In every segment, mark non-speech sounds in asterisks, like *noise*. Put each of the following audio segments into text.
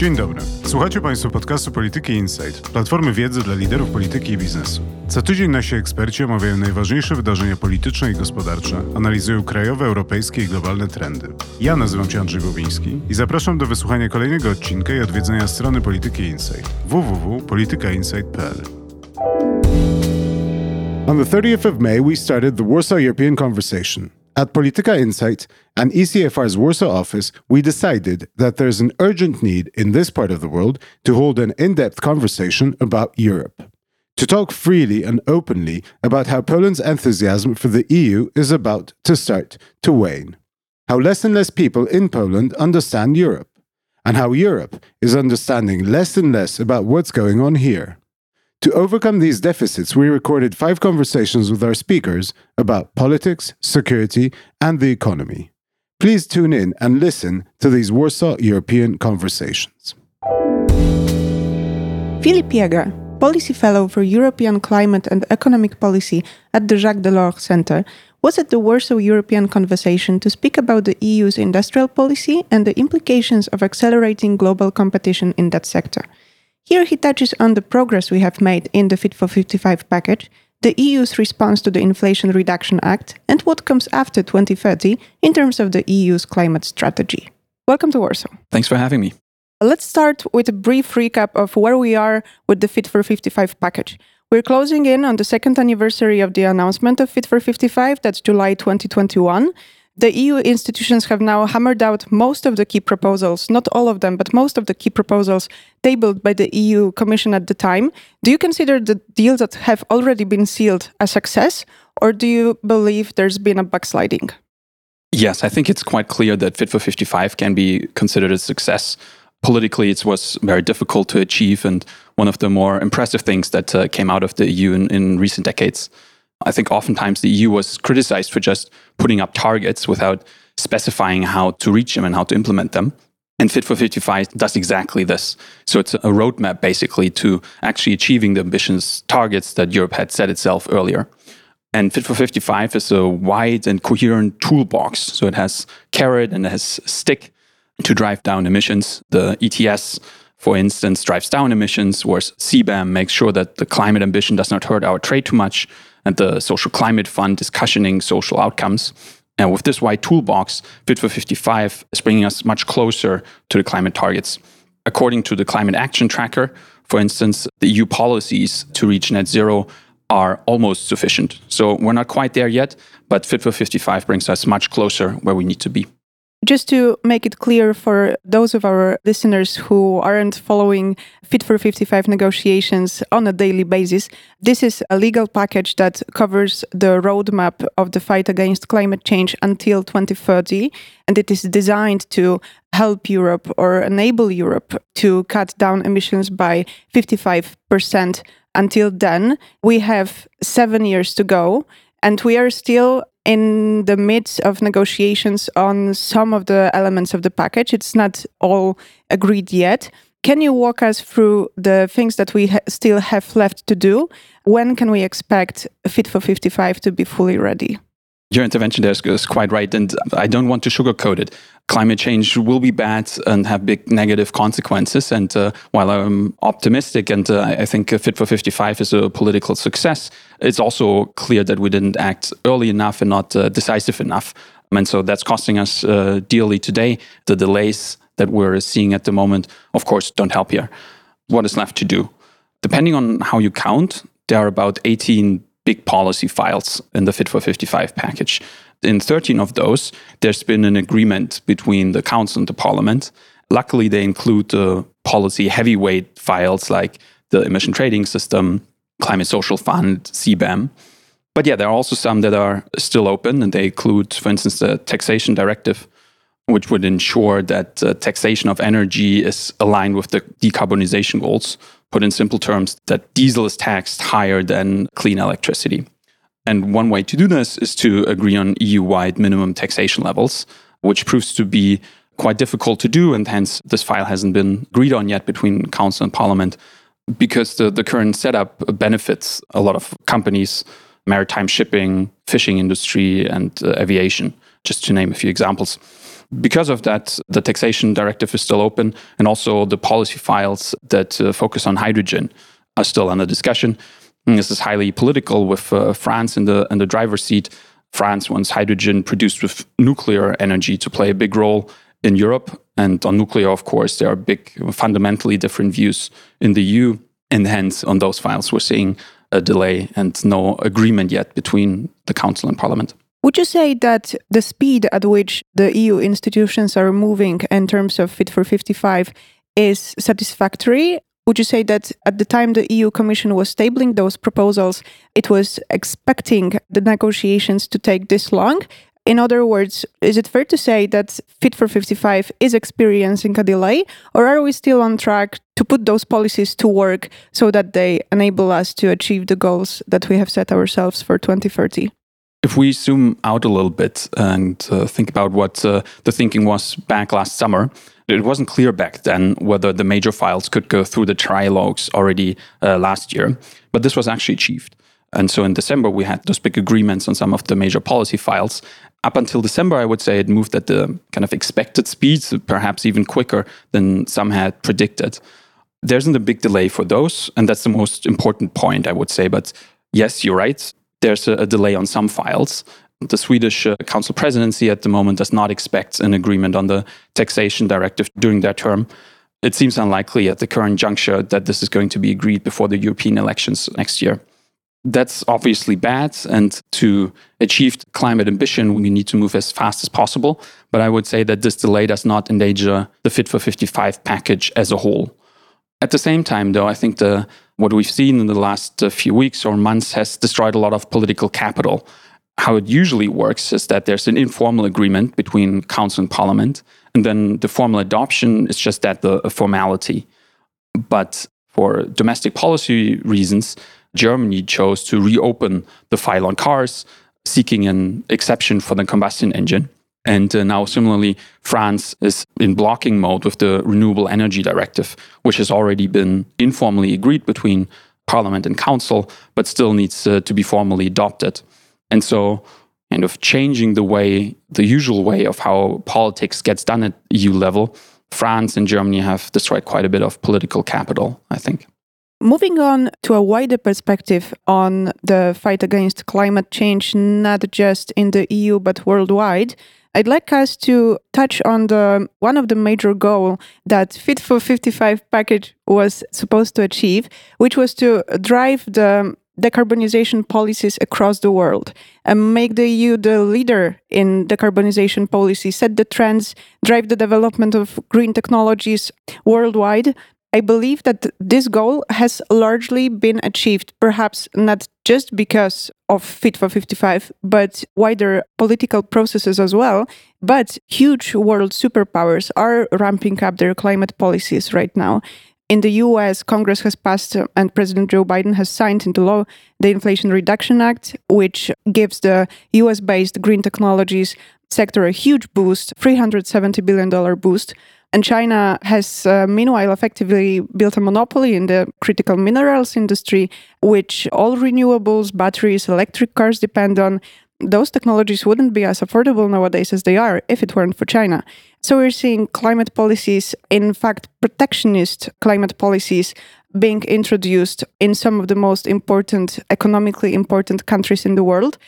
Dzień dobry. Słuchacie Państwo podcastu Polityki Insight, platformy wiedzy dla liderów polityki i biznesu. Co tydzień nasi eksperci omawiają najważniejsze wydarzenia polityczne i gospodarcze, analizują krajowe, europejskie i globalne trendy. Ja nazywam się Andrzej Bobiński i zapraszam do wysłuchania kolejnego odcinka i odwiedzenia strony Polityki Insight www.politykainsight.pl. On the 30th of May, we started the Warsaw European Conversation. At Polityka Insight, and ECFR's Warsaw office, we decided that there's an urgent need in this part of the world to hold an in depth conversation about Europe. To talk freely and openly about how Poland's enthusiasm for the EU is about to start to wane. How less and less people in Poland understand Europe. And how Europe is understanding less and less about what's going on here. To overcome these deficits, we recorded five conversations with our speakers about politics, security, and the economy. Please tune in and listen to these Warsaw European conversations. Philipp Jäger, Policy Fellow for European Climate and Economic Policy at the Jacques Delors Center, was at the Warsaw European Conversation to speak about the EU's industrial policy and the implications of accelerating global competition in that sector. Here he touches on the progress we have made in the Fit for 55 package, the EU's response to the Inflation Reduction Act, and what comes after 2030 in terms of the EU's climate strategy. Welcome to Warsaw. Thanks for having me. Let's start with a brief recap of where we are with the Fit for 55 package. We're closing in on the second anniversary of the announcement of Fit for 55, that's July 2021 the EU institutions have now hammered out most of the key proposals, not all of them, but most of the key proposals tabled by the EU Commission at the time. Do you consider the deals that have already been sealed a success, or do you believe there's been a backsliding? Yes, I think it's quite clear that Fit for 55 can be considered a success. Politically, it was very difficult to achieve, and one of the more impressive things that uh, came out of the EU in, in recent decades. I think oftentimes the EU was criticized for just putting up targets without specifying how to reach them and how to implement them. And Fit for 55 does exactly this. So it's a roadmap basically to actually achieving the ambitious targets that Europe had set itself earlier. And Fit for 55 is a wide and coherent toolbox. So it has carrot and it has stick to drive down emissions. The ETS, for instance, drives down emissions, whereas CBAM makes sure that the climate ambition does not hurt our trade too much and the Social Climate Fund is cushioning social outcomes. And with this wide toolbox, Fit for 55 is bringing us much closer to the climate targets. According to the Climate Action Tracker, for instance, the EU policies to reach net zero are almost sufficient. So we're not quite there yet, but Fit for 55 brings us much closer where we need to be. Just to make it clear for those of our listeners who aren't following Fit for 55 negotiations on a daily basis, this is a legal package that covers the roadmap of the fight against climate change until 2030. And it is designed to help Europe or enable Europe to cut down emissions by 55% until then. We have seven years to go. And we are still in the midst of negotiations on some of the elements of the package. It's not all agreed yet. Can you walk us through the things that we ha still have left to do? When can we expect Fit for 55 to be fully ready? Your intervention there is quite right, and I don't want to sugarcoat it. Climate change will be bad and have big negative consequences. And uh, while I'm optimistic and uh, I think Fit for 55 is a political success, it's also clear that we didn't act early enough and not uh, decisive enough. And so that's costing us uh, dearly today. The delays that we're seeing at the moment, of course, don't help here. What is left to do? Depending on how you count, there are about 18 big policy files in the Fit for 55 package. In 13 of those, there's been an agreement between the Council and the Parliament. Luckily, they include the policy heavyweight files like the emission trading system, climate social fund, CBAM. But yeah, there are also some that are still open, and they include, for instance, the taxation directive, which would ensure that uh, taxation of energy is aligned with the decarbonization goals put in simple terms, that diesel is taxed higher than clean electricity. And one way to do this is to agree on EU wide minimum taxation levels, which proves to be quite difficult to do. And hence, this file hasn't been agreed on yet between Council and Parliament because the, the current setup benefits a lot of companies, maritime shipping, fishing industry, and uh, aviation. just to name a few examples. Because of that, the taxation directive is still open, and also the policy files that uh, focus on hydrogen are still under discussion. And this is highly political, with uh, France in the in the driver's seat. France wants hydrogen produced with nuclear energy to play a big role in Europe. And on nuclear, of course, there are big, fundamentally different views in the EU. And hence, on those files, we're seeing a delay and no agreement yet between the Council and Parliament. Would you say that the speed at which the EU institutions are moving in terms of Fit for 55 is satisfactory? Would you say that at the time the EU Commission was tabling those proposals, it was expecting the negotiations to take this long? In other words, is it fair to say that Fit for 55 is experiencing a delay, or are we still on track to put those policies to work so that they enable us to achieve the goals that we have set ourselves for 2030? If we zoom out a little bit and uh, think about what uh, the thinking was back last summer, it wasn't clear back then whether the major files could go through the trilogues already uh, last year, but this was actually achieved. And so in December, we had those big agreements on some of the major policy files. Up until December, I would say it moved at the kind of expected speeds, perhaps even quicker than some had predicted. There isn't a big delay for those, and that's the most important point, I would say. But yes, you're right. There's a, a delay on some files. The Swedish uh, Council presidency at the moment does not expect an agreement on the taxation directive during their term. It seems unlikely at the current juncture that this is going to be agreed before the European elections next year. That's obviously bad. And to achieve climate ambition, we need to move as fast as possible. But I would say that this delay does not endanger the Fit for 55 package as a whole. At the same time, though, I think the what we've seen in the last uh, few weeks or months has destroyed a lot of political capital. How it usually works is that there's an informal agreement between council and parliament, and then the formal adoption is just that the formality. But for domestic policy reasons, Germany chose to reopen the file on cars, seeking an exception for the combustion engine. And uh, now, similarly, France is in blocking mode with the Renewable Energy Directive, which has already been informally agreed between Parliament and Council, but still needs uh, to be formally adopted. And so, kind of changing the way, the usual way of how politics gets done at EU level, France and Germany have destroyed quite a bit of political capital, I think. Moving on to a wider perspective on the fight against climate change, not just in the EU but worldwide, I'd like us to touch on the one of the major goal that Fit for 55 package was supposed to achieve, which was to drive the decarbonization policies across the world and make the EU the leader in decarbonization policy, set the trends, drive the development of green technologies worldwide, I believe that this goal has largely been achieved, perhaps not just because of Fit for 55, but wider political processes as well. But huge world superpowers are ramping up their climate policies right now. In the US, Congress has passed uh, and President Joe Biden has signed into law the Inflation Reduction Act, which gives the US based green technologies sector a huge boost $370 billion boost and China has, uh, meanwhile, effectively built a monopoly in the critical minerals industry, which all renewables, batteries, electric cars depend on. Those technologies wouldn't be as affordable nowadays as they are if it weren't for China. So we're seeing climate policies, in fact, protectionist climate policies being introduced in some of the most important, economically important countries in the world.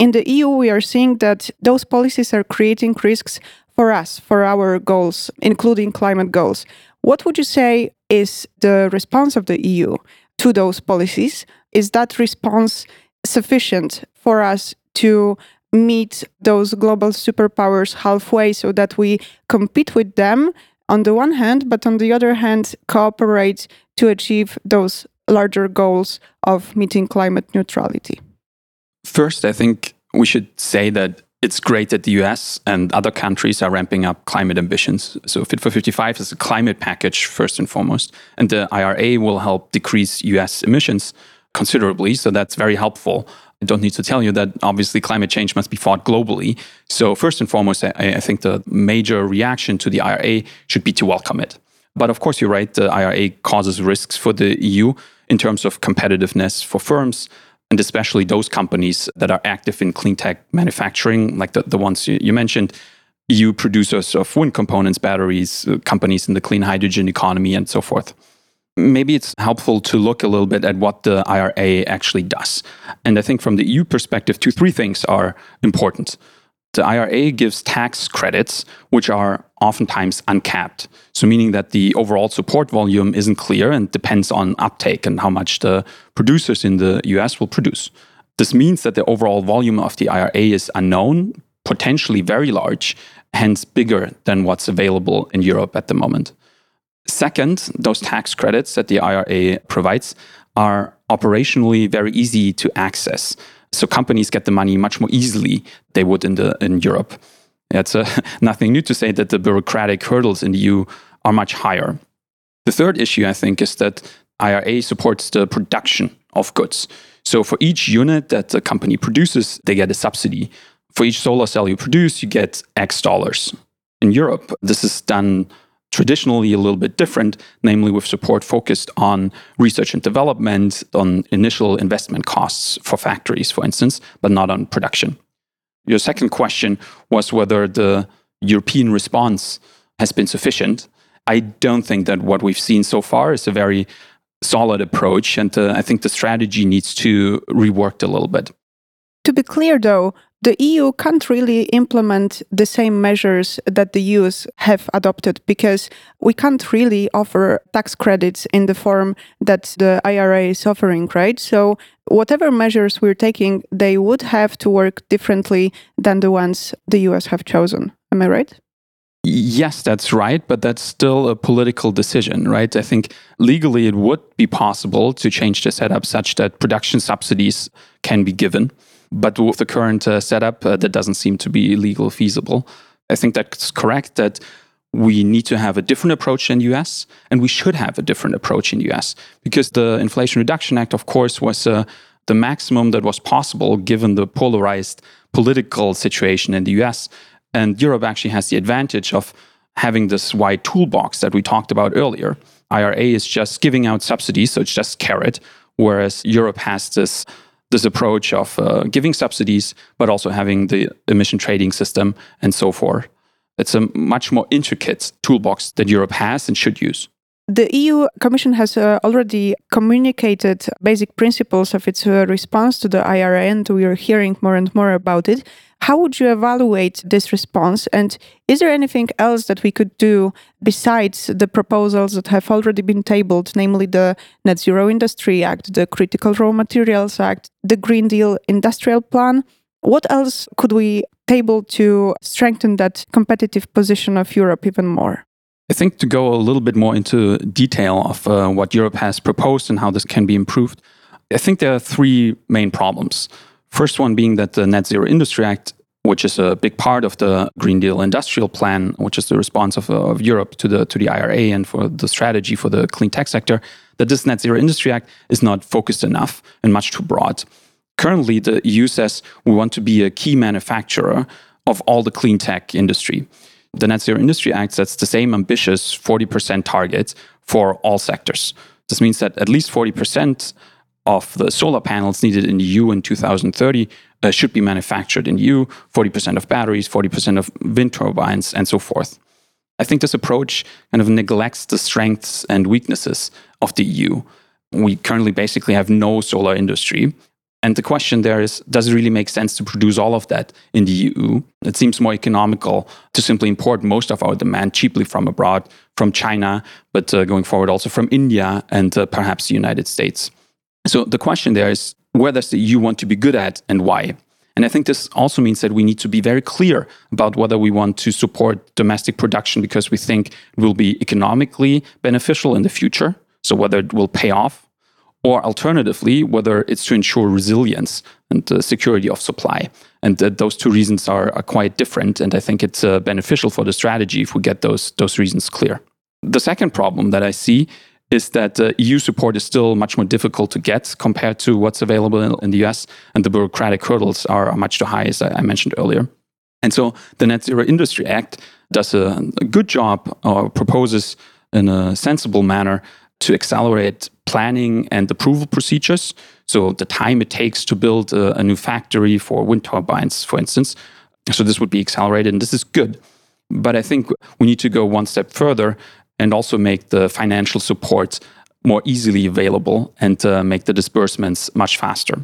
In the EU, we are seeing that those policies are creating risks for us, for our goals, including climate goals. What would you say is the response of the EU to those policies? Is that response sufficient for us to meet those global superpowers halfway so that we compete with them on the one hand, but on the other hand, cooperate to achieve those larger goals of meeting climate neutrality? First, I think we should say that it's great that the US and other countries are ramping up climate ambitions. So, Fit for 55 is a climate package, first and foremost. And the IRA will help decrease US emissions considerably. So, that's very helpful. I don't need to tell you that obviously climate change must be fought globally. So, first and foremost, I, I think the major reaction to the IRA should be to welcome it. But of course, you're right, the IRA causes risks for the EU in terms of competitiveness for firms and especially those companies that are active in clean tech manufacturing, like the, the ones you, mentioned, EU producers of wind components, batteries, uh, companies in the clean hydrogen economy, and so forth. Maybe it's helpful to look a little bit at what the IRA actually does. And I think from the EU perspective, two, three things are important. The IRA gives tax credits, which are oftentimes uncapped. So, meaning that the overall support volume isn't clear and depends on uptake and how much the producers in the US will produce. This means that the overall volume of the IRA is unknown, potentially very large, hence bigger than what's available in Europe at the moment. Second, those tax credits that the IRA provides are operationally very easy to access. So companies get the money much more easily they would in the in Europe. It's uh, *laughs* nothing new to say that the bureaucratic hurdles in the EU are much higher. The third issue, I think, is that IRA supports the production of goods. So for each unit that the company produces, they get a subsidy. For each solar cell you produce, you get X dollars. In Europe, this is done traditionally a little bit different, namely with support focused on research and development, on initial investment costs for factories, for instance, but not on production. Your second question was whether the European response has been sufficient. I don't think that what we've seen so far is a very solid approach, and uh, I think the strategy needs to reworked a little bit. To be clear, though, the EU can't really implement the same measures that the US have adopted because we can't really offer tax credits in the form that the IRA is offering, right? So, whatever measures we're taking, they would have to work differently than the ones the US have chosen. Am I right? Yes, that's right, but that's still a political decision, right? I think legally it would be possible to change the setup such that production subsidies can be given. But with the current uh, setup, uh, that doesn't seem to be legal feasible. I think that's correct that we need to have a different approach in the US and we should have a different approach in the US because the Inflation Reduction Act of course was uh, the maximum that was possible given the polarized political situation in the US and Europe actually has the advantage of having this wide toolbox that we talked about earlier. IRA is just giving out subsidies so it's just carrot whereas Europe has this this approach of uh, giving subsidies, but also having the emission trading system and so forth. It's a much more intricate toolbox that Europe has and should use. The EU Commission has uh, already communicated basic principles of its uh, response to the IRA, and we are hearing more and more about it. How would you evaluate this response? And is there anything else that we could do besides the proposals that have already been tabled, namely the Net Zero Industry Act, the Critical Raw Materials Act, the Green Deal Industrial Plan? What else could we table to strengthen that competitive position of Europe even more? I think to go a little bit more into detail of uh, what Europe has proposed and how this can be improved, I think there are three main problems. First one being that the Net Zero Industry Act, which is a big part of the Green Deal Industrial Plan, which is the response of, uh, of Europe to the to the IRA and for the strategy for the clean tech sector, that this Net Zero Industry Act is not focused enough and much too broad. Currently, the EU says we want to be a key manufacturer of all the clean tech industry. The Net Zero Industry Act sets the same ambitious 40% target for all sectors. This means that at least 40% of the solar panels needed in the EU in 2030 uh, should be manufactured in the EU, 40% of batteries, 40% of wind turbines, and so forth. I think this approach kind of neglects the strengths and weaknesses of the EU. We currently basically have no solar industry. And the question there is does it really make sense to produce all of that in the EU? It seems more economical to simply import most of our demand cheaply from abroad, from China, but uh, going forward also from India and uh, perhaps the United States. So the question there is where does the EU want to be good at and why? And I think this also means that we need to be very clear about whether we want to support domestic production because we think it will be economically beneficial in the future. So whether it will pay off, or alternatively, whether it's to ensure resilience and the security of supply. And uh, those two reasons are, are, quite different. And I think it's uh, beneficial for the strategy if we get those, those reasons clear. The second problem that I see is that uh, EU support is still much more difficult to get compared to what's available in, the US, and the bureaucratic hurdles are, much too high, as I, I, mentioned earlier. And so the Net Zero Industry Act does a, a good job or proposes in a sensible manner to accelerate planning and approval procedures. So the time it takes to build a, a new factory for wind turbines, for instance. So this would be accelerated, and this is good. But I think we need to go one step further and also make the financial support more easily available and uh, make the disbursements much faster.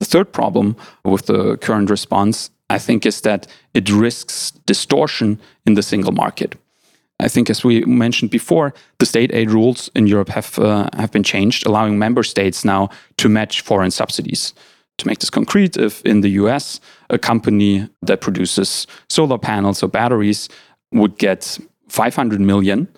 The third problem with the current response, I think, is that it risks distortion in the single market. I think, as we mentioned before, the state aid rules in Europe have uh, have been changed, allowing member states now to match foreign subsidies. To make this concrete, if in the US a company that produces solar panels or batteries would get 500 million,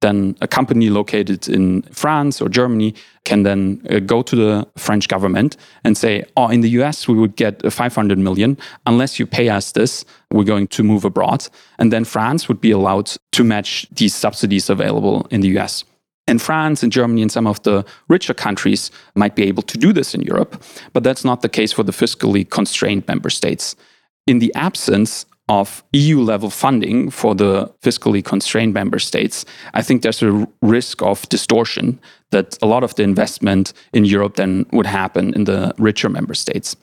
then a company located in France or Germany can then uh, go to the French government and say, "Oh, in the US we would get 500 million unless you pay us this. We're going to move abroad." And then France would be allowed to match these subsidies available in the US. And France and Germany and some of the richer countries might be able to do this in Europe, but that's not the case for the fiscally constrained member states. In the absence of EU level funding for the fiscally constrained member states, I think there's a risk of distortion that a lot of the investment in Europe then would happen in the richer member states.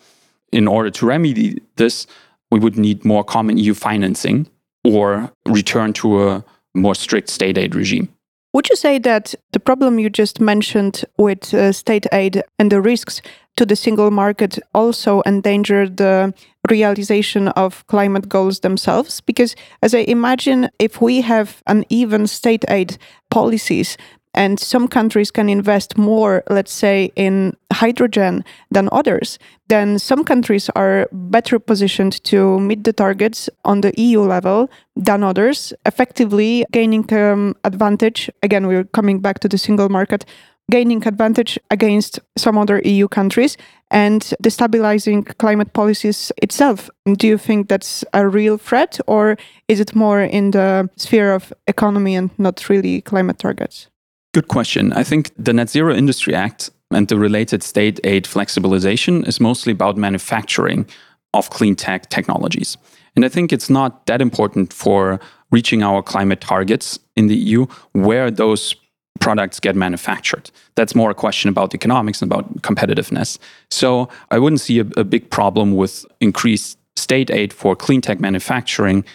In order to remedy this, we would need more common EU financing or return to a more strict state aid regime. Would you say that the problem you just mentioned with uh, state aid and the risks to the single market also endanger the realization of climate goals themselves? Because, as I imagine, if we have uneven state aid policies, and some countries can invest more, let's say, in hydrogen than others, then some countries are better positioned to meet the targets on the EU level than others, effectively gaining um, advantage. Again, we're coming back to the single market. Gaining advantage against some other EU countries and destabilizing climate policies itself. Do you think that's a real threat, or is it more in the sphere of economy and not really climate targets? Good question. I think the Net Zero Industry Act and the related state aid flexibilization is mostly about manufacturing of clean tech technologies. And I think it's not that important for reaching our climate targets in the EU where those products get manufactured. That's more a question about economics and about competitiveness. So I wouldn't see a, a big problem with increased state aid for clean tech manufacturing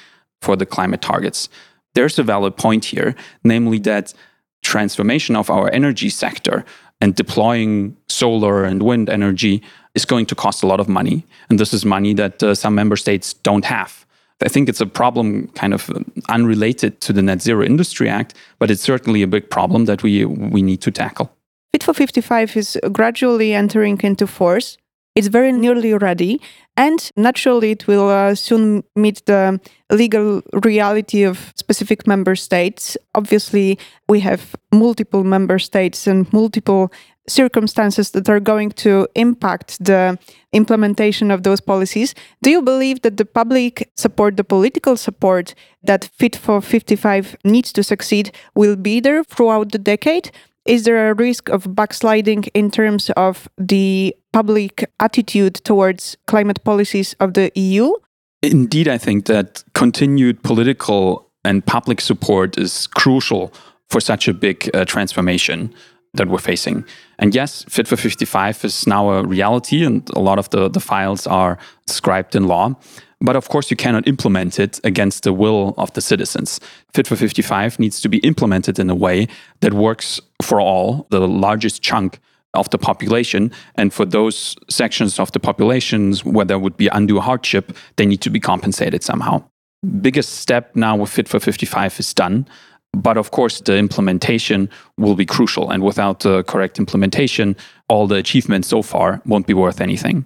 for the climate targets. There's a valid point here, namely that transformation of our energy sector and deploying solar and wind energy is going to cost a lot of money. And this is money that uh, some member states don't have. I think it's a problem kind of unrelated to the Net Zero Industry Act, but it's certainly a big problem that we, we need to tackle. Fit for 55 is gradually entering into force. It's very nearly ready, and naturally, it will uh, soon meet the legal reality of specific member states. Obviously, we have multiple member states and multiple circumstances that are going to impact the implementation of those policies. Do you believe that the public support, the political support that Fit for 55 needs to succeed will be there throughout the decade? Is there a risk of backsliding in terms of the public attitude towards climate policies of the EU? Indeed, I think that continued political and public support is crucial for such a big uh, transformation that we're facing. And yes, Fit for 55 is now a reality, and a lot of the, the files are described in law. But of course, you cannot implement it against the will of the citizens. Fit for 55 needs to be implemented in a way that works for all, the largest chunk of the population. And for those sections of the populations where there would be undue hardship, they need to be compensated somehow. Biggest step now with Fit for 55 is done. But of course, the implementation will be crucial. And without the correct implementation, all the achievements so far won't be worth anything.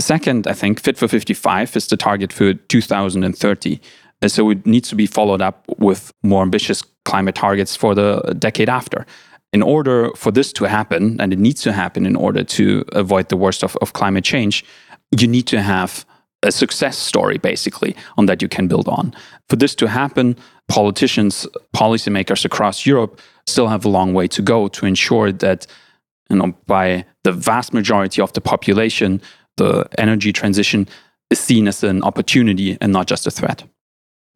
Second, I think Fit for 55 is the target for 2030. So it needs to be followed up with more ambitious climate targets for the decade after. In order for this to happen, and it needs to happen in order to avoid the worst of, of climate change, you need to have a success story basically on that you can build on. For this to happen, politicians, policymakers across Europe still have a long way to go to ensure that you know by the vast majority of the population the energy transition is seen as an opportunity and not just a threat.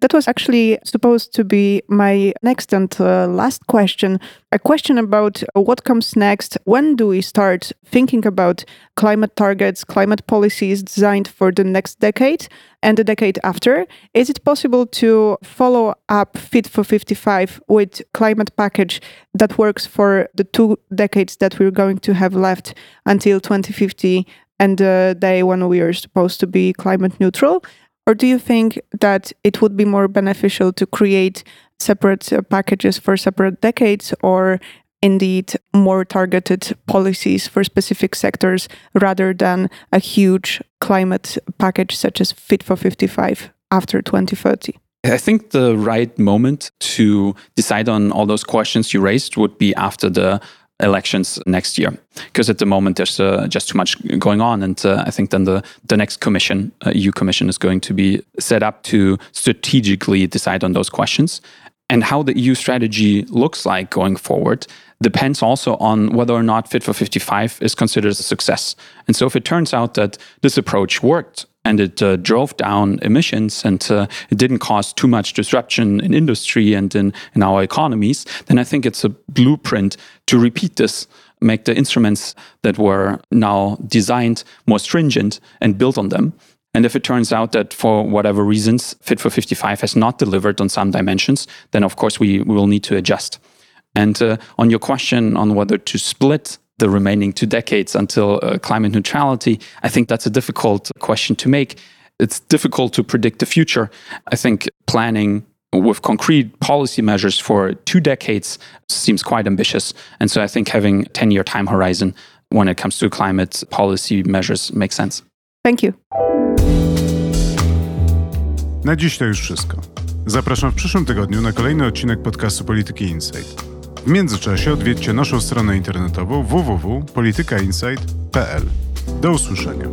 That was actually supposed to be my next and uh, last question. A question about what comes next. When do we start thinking about climate targets, climate policies designed for the next decade and the decade after? Is it possible to follow up Fit for 55 with climate package that works for the two decades that we're going to have left until 2050 and the day when we are supposed to be climate neutral? Or do you think that it would be more beneficial to create separate uh, packages for separate decades or indeed more targeted policies for specific sectors rather than a huge climate package such as Fit for 55 after 2030? I think the right moment to decide on all those questions you raised would be after the elections next year because at the moment there's uh, just too much going on. And uh, i think then the, the next commission uh, eu commission is going to be set up to strategically decide on those questions. And how the eu strategy looks like going forward depends also on whether or not fit for 55 is considered a success. And so if it turns out that this approach worked and it uh, drove down emissions and uh, it didn't cause too much disruption in industry and in, in our economies, then I think it's a blueprint to repeat this, make the instruments that were now designed more stringent and build on them. And if it turns out that for whatever reasons, Fit for 55 has not delivered on some dimensions, then of course we, we will need to adjust. And uh, on your question on whether to split the remaining two decades until uh, climate neutrality? I think that's a difficult question to make. It's difficult to predict the future. I think planning with concrete policy measures for two decades seems quite ambitious. And so I think having a 10 year time horizon when it comes to climate policy measures makes sense. Thank you. Na dziś to już wszystko. Zapraszam w przyszłym tygodniu na kolejny odcinek podcastu Polityki Insight. W międzyczasie odwiedźcie naszą stronę internetową www.politykainsight.pl. Do usłyszenia.